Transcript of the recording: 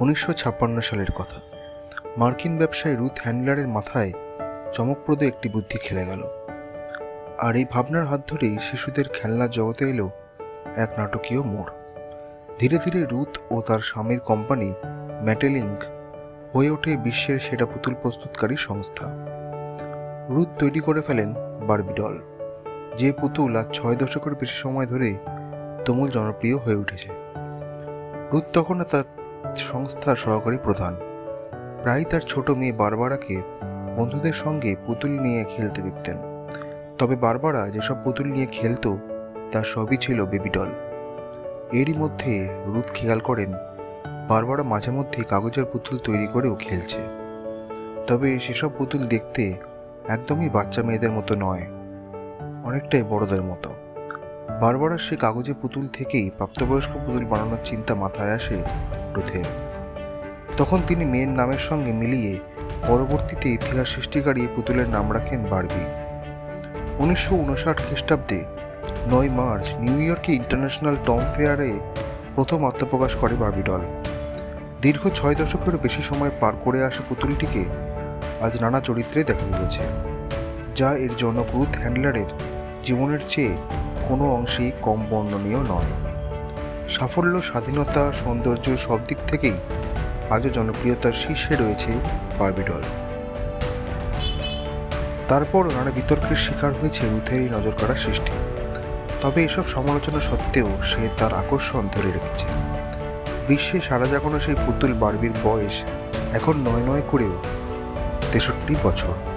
উনিশশো ছাপ্পান্ন সালের কথা। মার্কিন ব্যবসায়ী রুথ হ্যান্ডলারের মাথায় চমকপ্রদ একটি বুদ্ধি খেলে গেল। আর এই ভাবনার হাত ধরেই শিশুদের খেলনার জগতে এলো এক নাটকীয় মোড়। ধীরে ধীরে রুথ ও তার স্বামীর কোম্পানি ম্যাটেলিঙ্ক হয়ে ওঠে বিশ্বের সেরা পুতুল প্রস্তুতকারী সংস্থা। রুথ তৈরি করে ফেলেন বারবি ডল, যে পুতুল আজ ছয় দশকের বেশি সময় ধরে তুমুল জনপ্রিয় হয়ে উঠেছে। রুথ তখন তার সংস্থার সহকারী প্রধান। প্রায় তার ছোট মেয়ে বারবারাকে বন্ধুদের সঙ্গে পুতুল নিয়ে খেলতে দেখতেন। তবে বারবারা যেসব পুতুল নিয়ে খেলতো, তার সবই ছিল বেবি ডল। এরই মধ্যে রুথ খেয়াল করেন, বারবারা মাঝে মধ্যে কাগজের পুতুল তৈরি করেও খেলছে। তবে সেসব পুতুল দেখতে একদমই বাচ্চা মেয়েদের মতো নয়, অনেকটাই বড়দের মতো। বারবারা সে কাগজে পুতুল থেকেই প্রাপ্তবয়স্ক পুতুল বানানোর চিন্তা মাথায় আসে রুথের তখন তিনি মেয়ের নামের সঙ্গে মিলিয়ে পরবর্তীতে ইতিহাস সৃষ্টিকারী পুতুলের নাম রাখেন বারবি। উনিশশো উনষাট খ্রিস্টাব্দে নয় মার্চ নিউ ইয়র্কে ইন্টারন্যাশনাল টম ফেয়ারে প্রথম আত্মপ্রকাশ করে বারবি ডল। দীর্ঘ ছয় দশকেরও বেশি সময় পার করে আসা পুতুলটিকে আজ নানা চরিত্রে দেখা গিয়েছে, যা এর জনক রুথ হ্যান্ডলারের জীবনের চেয়ে কোনো অংশেই কম বর্ণনীয় নয়। সাফল্য, স্বাধীনতা, সৌন্দর্য সব দিক থেকেই আজও জনপ্রিয়তার শীর্ষে রয়েছে বারবিডল। তারপর নানা বিতর্কের শিকার হয়েছে রুথেরই নজর কাড়া সৃষ্টি। তবে এসব সমালোচনা সত্ত্বেও সে তার আকর্ষণ ধরে রেখেছে। বিশ্বে সারা জাগানো সেই পুতুল বার্বির বয়স এখন নয় নয় করেও তেষট্টি বছর।